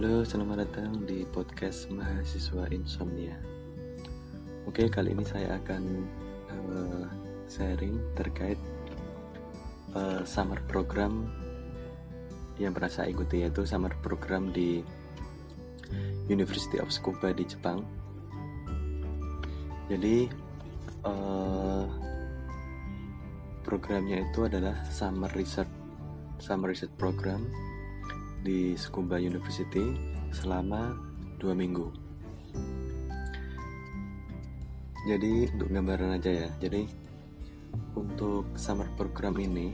Halo, selamat datang di podcast Mahasiswa Insomnia. Oke, kali ini saya akan uh, sharing terkait uh, summer program yang pernah saya ikuti yaitu summer program di University of Tsukuba di Jepang. Jadi uh, programnya itu adalah summer research summer research program di Tsukuba University selama dua minggu. Jadi untuk gambaran aja ya. Jadi untuk summer program ini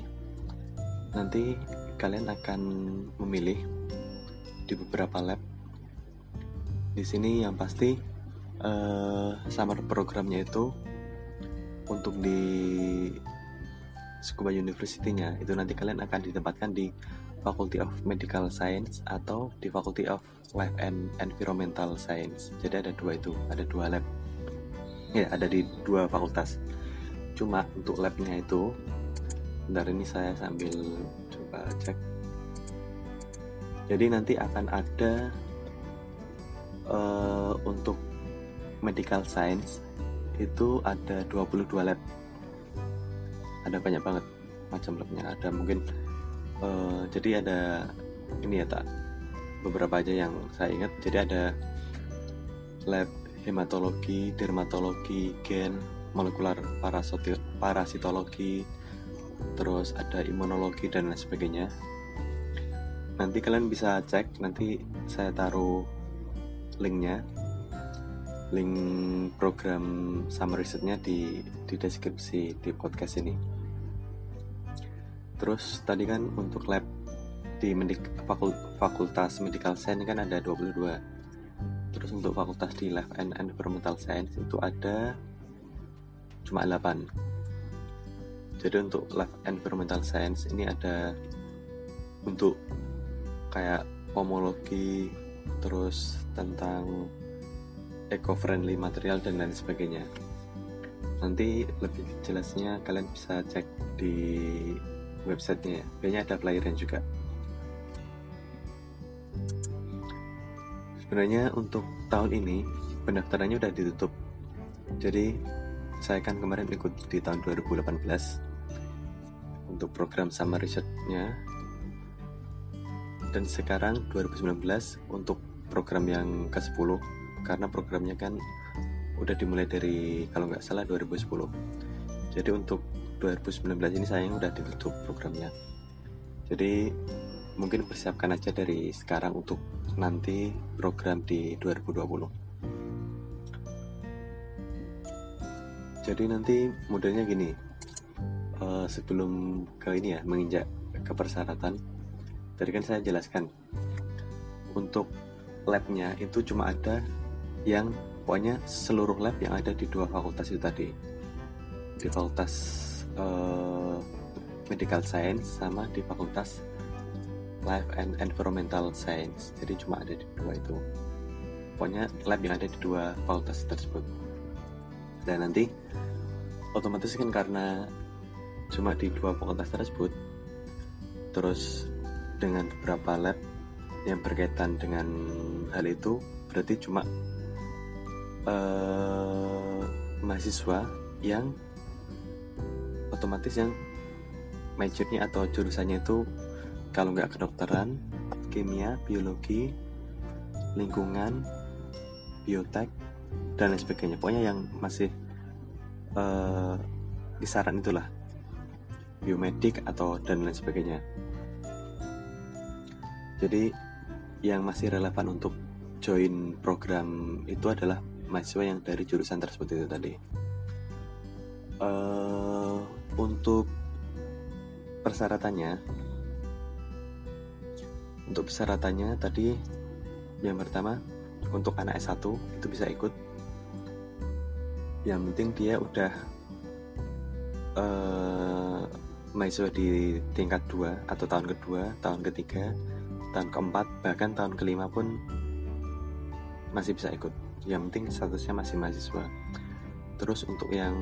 nanti kalian akan memilih di beberapa lab. Di sini yang pasti uh, summer programnya itu untuk di Tsukuba University-nya itu nanti kalian akan ditempatkan di Faculty of Medical Science atau di Faculty of Life and Environmental Science. Jadi ada dua itu, ada dua lab. Ya, ada di dua fakultas. Cuma untuk labnya itu, bentar ini saya sambil coba cek. Jadi nanti akan ada uh, untuk medical science itu ada 22 lab. Ada banyak banget macam labnya. Ada mungkin uh, jadi ada ini ya tak beberapa aja yang saya ingat jadi ada lab hematologi, dermatologi, gen, molekular parasitologi, terus ada imunologi dan lain sebagainya. Nanti kalian bisa cek, nanti saya taruh linknya, link program summer researchnya di di deskripsi di podcast ini. Terus tadi kan untuk lab di medik, fakultas medical science kan ada 22. Terus untuk fakultas di life and environmental science itu ada cuma 8. Jadi untuk life environmental science ini ada untuk kayak pomologi terus tentang eco-friendly material dan lain sebagainya. Nanti lebih jelasnya kalian bisa cek di websitenya ya. Kayaknya ada pelayaran juga. Sebenarnya untuk tahun ini pendaftarannya udah ditutup. Jadi saya kan kemarin ikut di tahun 2018 untuk program summer research-nya dan sekarang 2019 untuk program yang ke-10 karena programnya kan udah dimulai dari kalau nggak salah 2010 jadi untuk 2019 ini sayang udah ditutup programnya. Jadi mungkin persiapkan aja dari sekarang untuk nanti program di 2020 jadi nanti modelnya gini. Uh, sebelum ke ini ya menginjak ke persyaratan tadi kan saya jelaskan untuk labnya itu cuma ada yang pokoknya seluruh lab yang ada di dua fakultas itu tadi. Di fakultas uh, medical science sama di fakultas life and environmental science. Jadi cuma ada di dua itu. Pokoknya lab yang ada di dua fakultas tersebut. Dan nanti otomatis kan karena cuma di dua fakultas tersebut terus dengan beberapa lab yang berkaitan dengan hal itu berarti cuma uh, mahasiswa yang otomatis yang majornya atau jurusannya itu kalau nggak kedokteran, kimia, biologi, lingkungan, biotek, dan lain sebagainya. Pokoknya yang masih uh, kisaran itulah biomedik atau dan lain sebagainya. Jadi yang masih relevan untuk join program itu adalah mahasiswa yang dari jurusan tersebut itu tadi. Uh, untuk persyaratannya untuk persyaratannya tadi yang pertama untuk anak S1 itu bisa ikut yang penting dia udah uh, mahasiswa di tingkat 2 atau tahun kedua, tahun ketiga, tahun keempat, bahkan tahun kelima pun masih bisa ikut. Yang penting statusnya masih mahasiswa. Terus untuk yang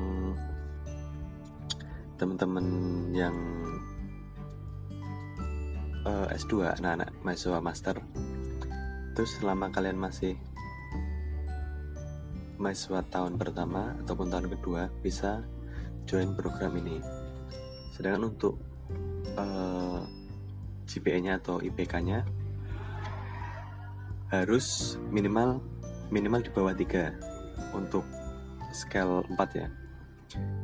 teman-teman yang uh, eh, S2 anak-anak mahasiswa master. Terus selama kalian masih mahasiswa tahun pertama ataupun tahun kedua bisa join program ini. Sedangkan untuk uh, eh, GPA-nya atau IPK-nya harus minimal minimal di bawah 3 untuk scale 4 ya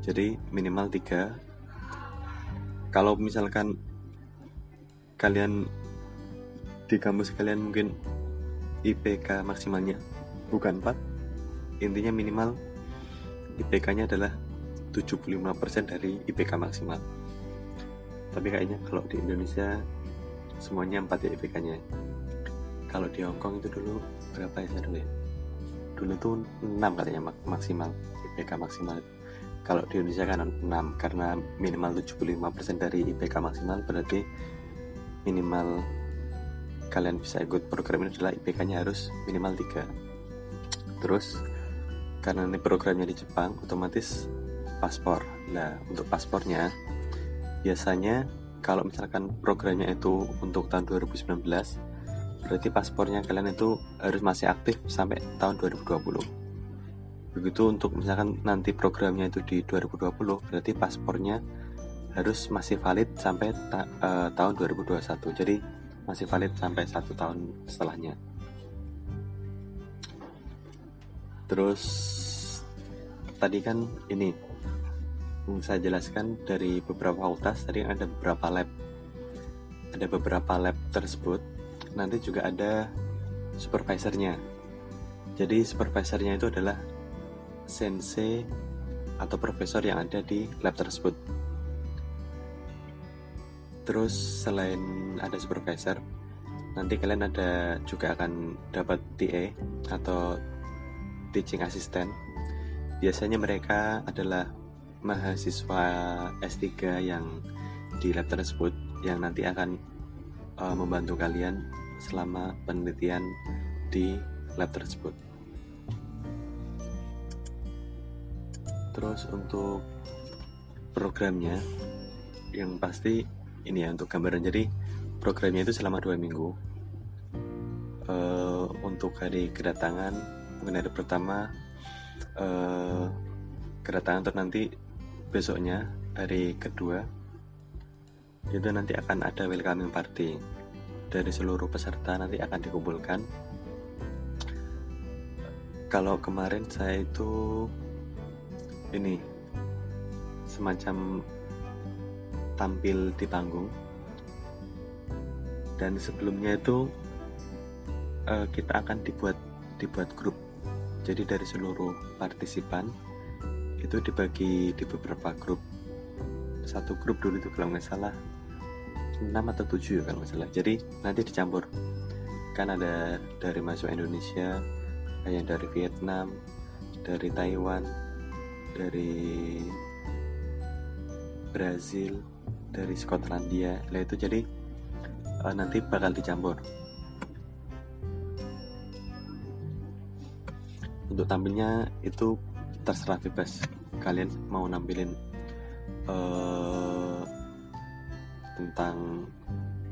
jadi minimal 3 kalau misalkan kalian di kampus kalian mungkin IPK maksimalnya bukan 4 intinya minimal IPK nya adalah 75% dari IPK maksimal. Tapi kayaknya kalau di Indonesia semuanya 4 ya IPK nya kalau di Hongkong itu dulu berapa ya dulu ya? Dulu tuh 6 katanya maksimal IPK maksimal kalau di Indonesia kan 6 karena minimal 75% dari IPK maksimal berarti minimal kalian bisa ikut program ini adalah IPK nya harus minimal 3 terus karena ini programnya di Jepang otomatis paspor. Nah untuk paspornya biasanya kalau misalkan programnya itu untuk tahun 2019 berarti paspornya kalian itu harus masih aktif sampai tahun 2020 begitu untuk misalkan nanti programnya itu di 2020 berarti paspornya harus masih valid sampai ta uh, tahun 2021 jadi masih valid sampai satu tahun setelahnya. Terus tadi kan ini saya jelaskan dari beberapa fakultas tadi ada beberapa lab. Ada beberapa lab tersebut nanti juga ada supervisornya. Jadi supervisornya itu adalah sensei atau profesor yang ada di lab tersebut. Terus selain ada supervisor, nanti kalian ada juga akan dapat TA atau teaching assistant. Biasanya mereka adalah mahasiswa S3 yang di lab tersebut yang nanti akan uh, membantu kalian selama penelitian di lab tersebut. Terus untuk programnya yang pasti ini ya untuk gambaran. Jadi programnya itu selama dua minggu. Uh, untuk hari kedatangan mungkin hari pertama uh, kedatangan terus nanti besoknya hari kedua itu nanti akan ada welcoming party. Dari seluruh peserta nanti akan dikumpulkan. Kalau kemarin saya itu ini semacam tampil di panggung. Dan sebelumnya itu uh, kita akan dibuat dibuat grup. Jadi dari seluruh partisipan itu dibagi di beberapa grup. Satu grup dulu itu kalau nggak salah 6 atau 7 ya kalau nggak salah. Jadi nanti dicampur. Kan ada dari mahasiswa Indonesia yang dari Vietnam dari Taiwan dari Brazil dari Skotlandia. Lah itu jadi uh, nanti bakal dicampur. Untuk tampilnya itu terserah bebas. Kalian mau nampilin uh, tentang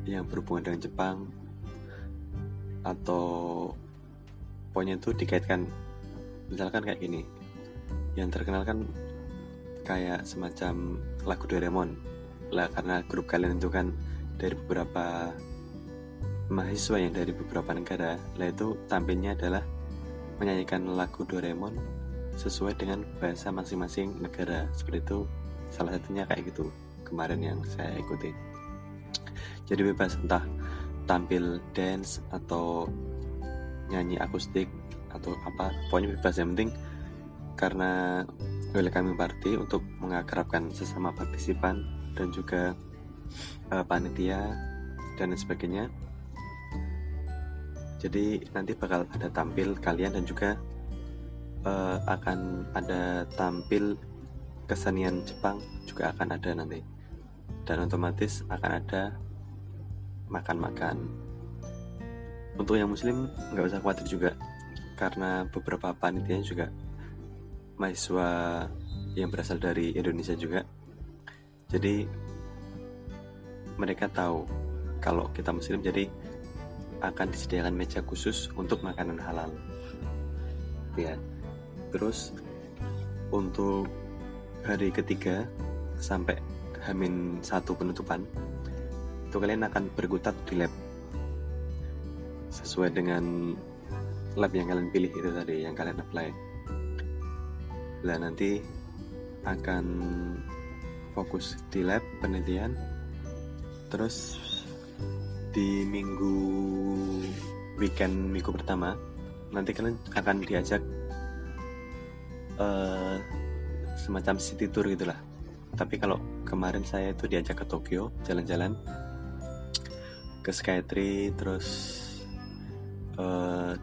yang berhubungan dengan Jepang atau pokoknya itu dikaitkan. Misalkan kayak gini yang terkenal kan kayak semacam lagu Doraemon. Lah karena grup kalian itu kan dari beberapa mahasiswa yang dari beberapa negara lah itu tampilnya adalah menyanyikan lagu Doraemon sesuai dengan bahasa masing-masing negara. Seperti itu salah satunya kayak gitu kemarin yang saya ikuti. Jadi bebas entah tampil dance atau nyanyi akustik atau apa pokoknya bebas. Yang penting karena welcoming party untuk mengakrabkan sesama partisipan dan juga uh, panitia dan sebagainya. Jadi nanti bakal ada tampil kalian dan juga uh, akan ada tampil kesenian Jepang juga akan ada nanti dan otomatis akan ada makan-makan. Untuk yang Muslim nggak usah khawatir juga karena beberapa panitia juga mahasiswa yang berasal dari Indonesia juga. Jadi mereka tahu kalau kita muslim jadi akan disediakan meja khusus untuk makanan halal. Ya. Terus untuk hari ketiga sampai hamin satu penutupan itu kalian akan berkutat di lab. Sesuai dengan lab yang kalian pilih itu tadi yang kalian apply lah nanti akan fokus di lab penelitian. Terus di minggu weekend minggu pertama nanti kalian akan diajak uh, semacam city tour gitulah. Tapi kalau kemarin saya itu diajak ke Tokyo jalan-jalan ke Skytree terus uh,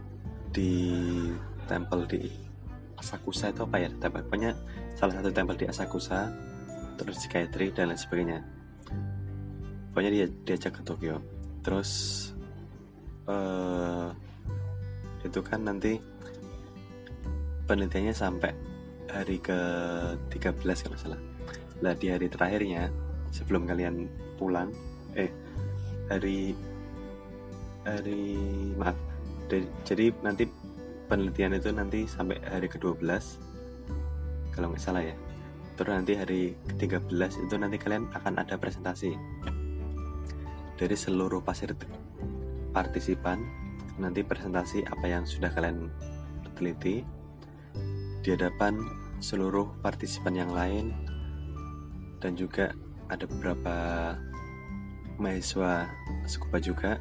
di temple di Asakusa itu apa ya? Tempat pokoknya salah satu temple di Asakusa terus Skytree dan lain sebagainya. Pokoknya dia diajak ke Tokyo. Terus uh, itu kan nanti penelitiannya sampai hari ke 13 kalau salah. Lah di hari terakhirnya sebelum kalian pulang eh hari hari maaf jadi nanti penelitian itu nanti sampai hari ke-12 kalau nggak salah ya. Terus nanti hari ke-13 itu nanti kalian akan ada presentasi dari seluruh pasir partisipan. Nanti presentasi apa yang sudah kalian teliti. Di hadapan seluruh partisipan yang lain. Dan juga ada beberapa mahasiswa scuba juga.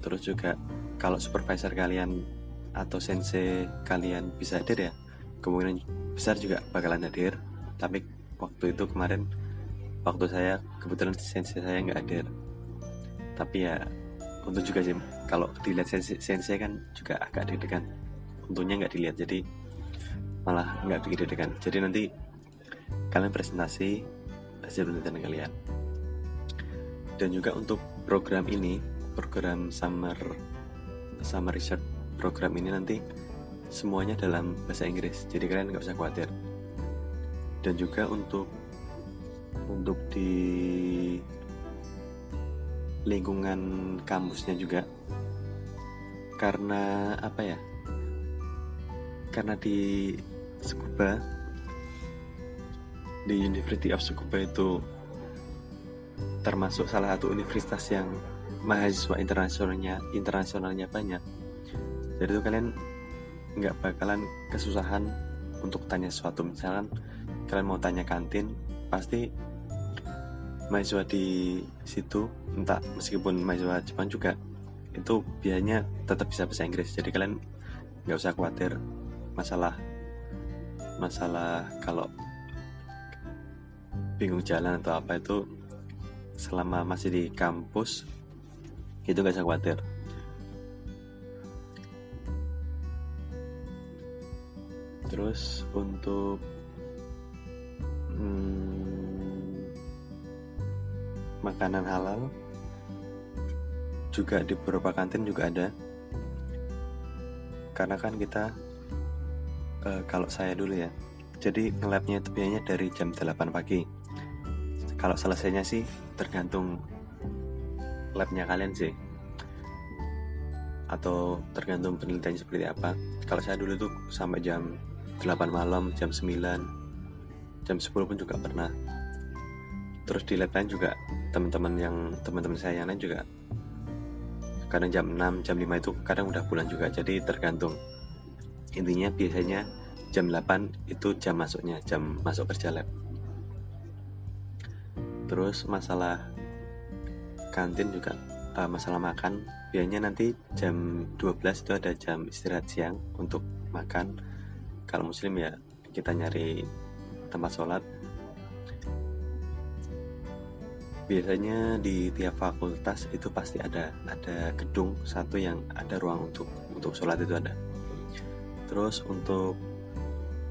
Terus juga kalau supervisor kalian atau sensei kalian bisa hadir ya. Kemungkinan besar juga bakalan hadir. Tapi waktu itu kemarin waktu saya kebetulan sensei saya nggak hadir. Tapi ya untuk juga sih kalau dilihat sensei, sensei kan juga agak deg-degan. Untungnya nggak dilihat jadi malah nggak bikin deg-degan. Jadi nanti kalian presentasi hasil penelitian kalian. Dan juga untuk program ini program summer summer research program ini nanti semuanya dalam bahasa Inggris jadi kalian nggak usah khawatir. Dan juga untuk untuk di lingkungan kampusnya juga karena apa ya karena di Scuba di University of Scuba itu termasuk salah satu universitas yang mahasiswa internasionalnya internasionalnya banyak jadi itu kalian nggak bakalan kesusahan untuk tanya sesuatu. Misalkan kalian mau tanya kantin pasti mahasiswa di situ entah meskipun mahasiswa Jepang juga itu biayanya tetap bisa bahasa Inggris. Jadi kalian nggak usah khawatir masalah masalah kalau bingung jalan atau apa itu selama masih di kampus itu gak usah khawatir terus untuk makanan halal juga di beberapa kantin juga ada. Karena kan kita e, kalau saya dulu ya jadi ngelabnya itu biasanya dari jam 8 pagi. Kalau selesainya sih tergantung labnya kalian sih. Atau tergantung penelitiannya seperti apa. Kalau saya dulu tuh sampai jam 8 malam jam 9 jam 10 pun juga pernah. Terus di lab lain juga teman-teman yang teman-teman saya yang lain juga. Kadang jam 6 jam 5 itu kadang udah pulang juga jadi tergantung. Intinya biasanya jam 8 itu jam masuknya jam masuk kerja lab. Terus masalah kantin juga uh, masalah makan. Biasanya nanti jam 12 itu ada jam istirahat siang untuk makan kalau muslim ya kita nyari tempat sholat. Biasanya di tiap fakultas itu pasti ada ada gedung satu yang ada ruang untuk untuk sholat itu ada. Terus untuk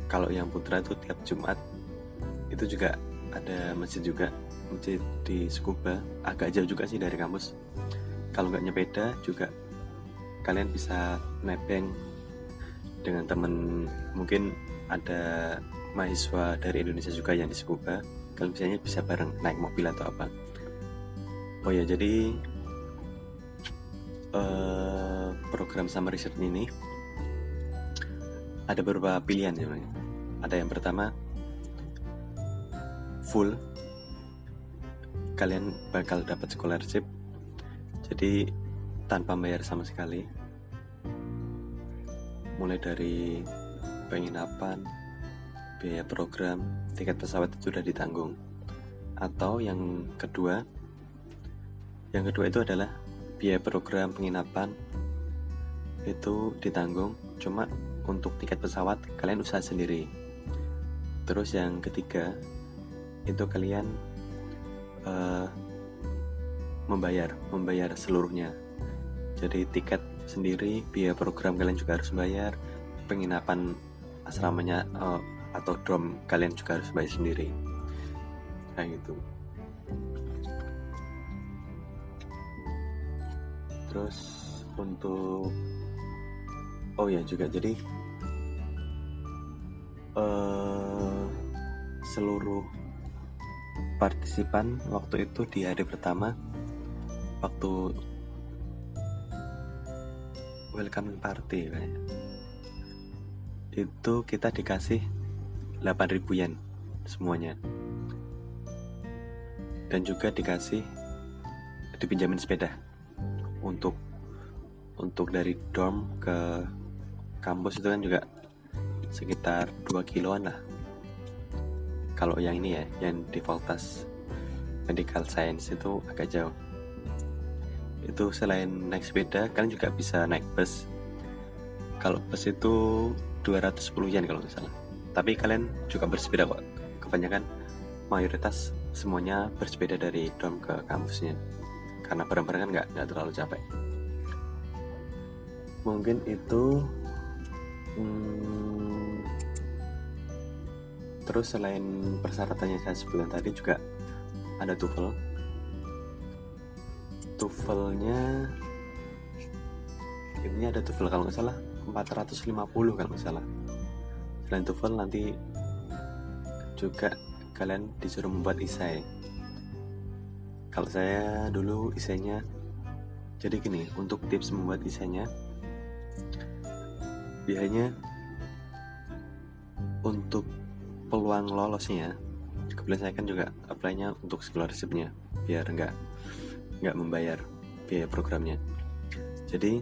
kalau yang putra itu tiap Jumat itu juga ada masjid juga. Masjid di Scuba agak jauh juga sih dari kampus. Kalau nggak nyepeda juga kalian bisa nebeng dengan temen mungkin ada mahasiswa dari Indonesia juga yang di Scuba kalian biasanya bisa bareng naik mobil atau apa. Oh ya jadi uh, program summer research ini ada beberapa pilihan sebenarnya. Ada yang pertama full kalian bakal dapat scholarship. Jadi tanpa bayar sama sekali mulai dari penginapan biaya program tiket pesawat itu sudah ditanggung. Atau yang kedua yang kedua itu adalah biaya program penginapan itu ditanggung cuma untuk tiket pesawat kalian usaha sendiri. Terus yang ketiga itu kalian uh, membayar membayar seluruhnya. Jadi tiket sendiri biaya program kalian juga harus bayar penginapan asramanya uh, atau dom kalian juga harus bayar sendiri. Kayak gitu. Terus untuk oh ya juga jadi uh, seluruh partisipan waktu itu di hari pertama waktu welcoming party itu kita dikasih 8000 yen semuanya. Dan juga dikasih dipinjamin sepeda untuk untuk dari dorm ke kampus itu kan juga sekitar 2 kiloan lah. Kalau yang ini ya yang di Voltas Medical Science itu agak jauh itu selain naik sepeda kalian juga bisa naik bus. Kalau bus itu 210 yen kalau nggak salah. Tapi kalian juga bersepeda kok. Kebanyakan mayoritas semuanya bersepeda dari dorm ke kampusnya. Karena bareng-bareng kan nggak nggak terlalu capek. Mungkin itu hmm, terus selain persyaratannya saya sebutkan tadi juga ada TOEFL TOEFLnya ini ada TOEFL kalau nggak salah 450 kalau nggak salah. Selain TOEFL nanti juga kalian disuruh membuat isai. Kalau saya dulu isainya jadi gini untuk tips membuat isainya biasanya untuk peluang lolosnya kebetulan saya kan juga apply-nya untuk scholarship-nya biar nggak nggak membayar biaya programnya. Jadi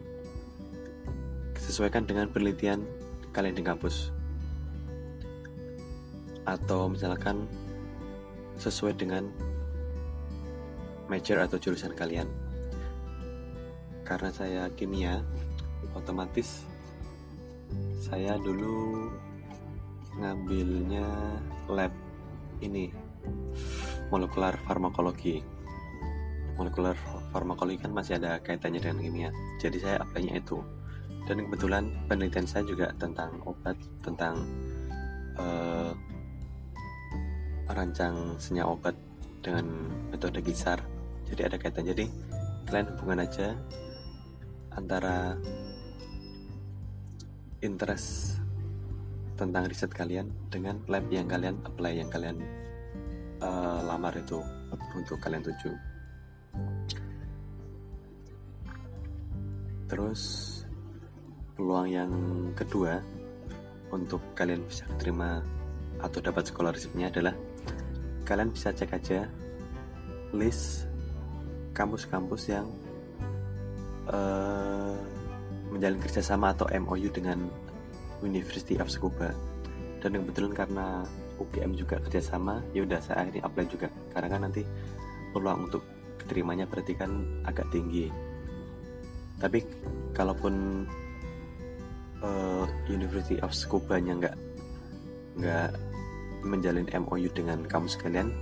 sesuaikan dengan penelitian kalian di kampus. Atau misalkan sesuai dengan major atau jurusan kalian. Karena saya kimia otomatis saya dulu ngambilnya lab ini molekular farmakologi molekular farmakologi kan masih ada kaitannya dengan kimia. Jadi saya apply-nya itu. Dan kebetulan penelitian saya juga tentang obat tentang uh, rancang senyawa obat dengan metode gisar jadi ada kaitan. Jadi kalian hubungan aja antara interest tentang riset kalian dengan lab yang kalian apply yang kalian uh, lamar itu untuk kalian tuju terus peluang yang kedua untuk kalian bisa terima atau dapat scholarshipnya adalah kalian bisa cek aja list kampus-kampus yang uh, menjalin kerjasama atau MOU dengan University of Scuba. Dan kebetulan karena UGM juga kerjasama ya udah saya akhirnya apply juga. Karena kan nanti peluang untuk keterimanya berarti kan agak tinggi tapi kalaupun uh, University of Scuba nya nggak nggak menjalin MOU dengan kamu sekalian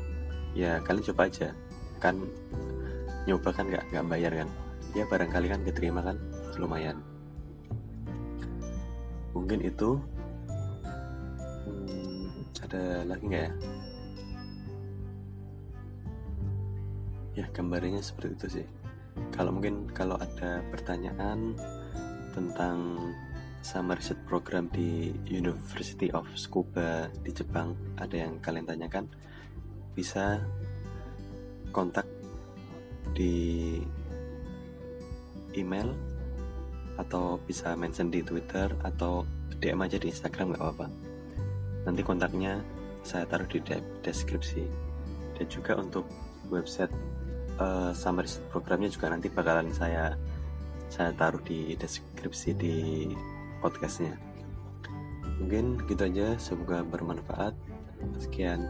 ya kalian coba aja. Kan nyoba kan nggak nggak bayar kan? Ya barangkali kan keterima kan? Lumayan. Mungkin itu. Hmm, ada lagi nggak ya? Ya gambarnya seperti itu sih kalau mungkin kalau ada pertanyaan tentang summer research program di University of Tsukuba di Jepang ada yang kalian tanyakan bisa kontak di email atau bisa mention di Twitter atau DM aja di Instagram nggak apa-apa. Nanti kontaknya saya taruh di deskripsi. Dan juga untuk website uh, summary programnya juga nanti bakalan saya saya taruh di deskripsi di podcastnya. Mungkin gitu aja, semoga bermanfaat. Sekian.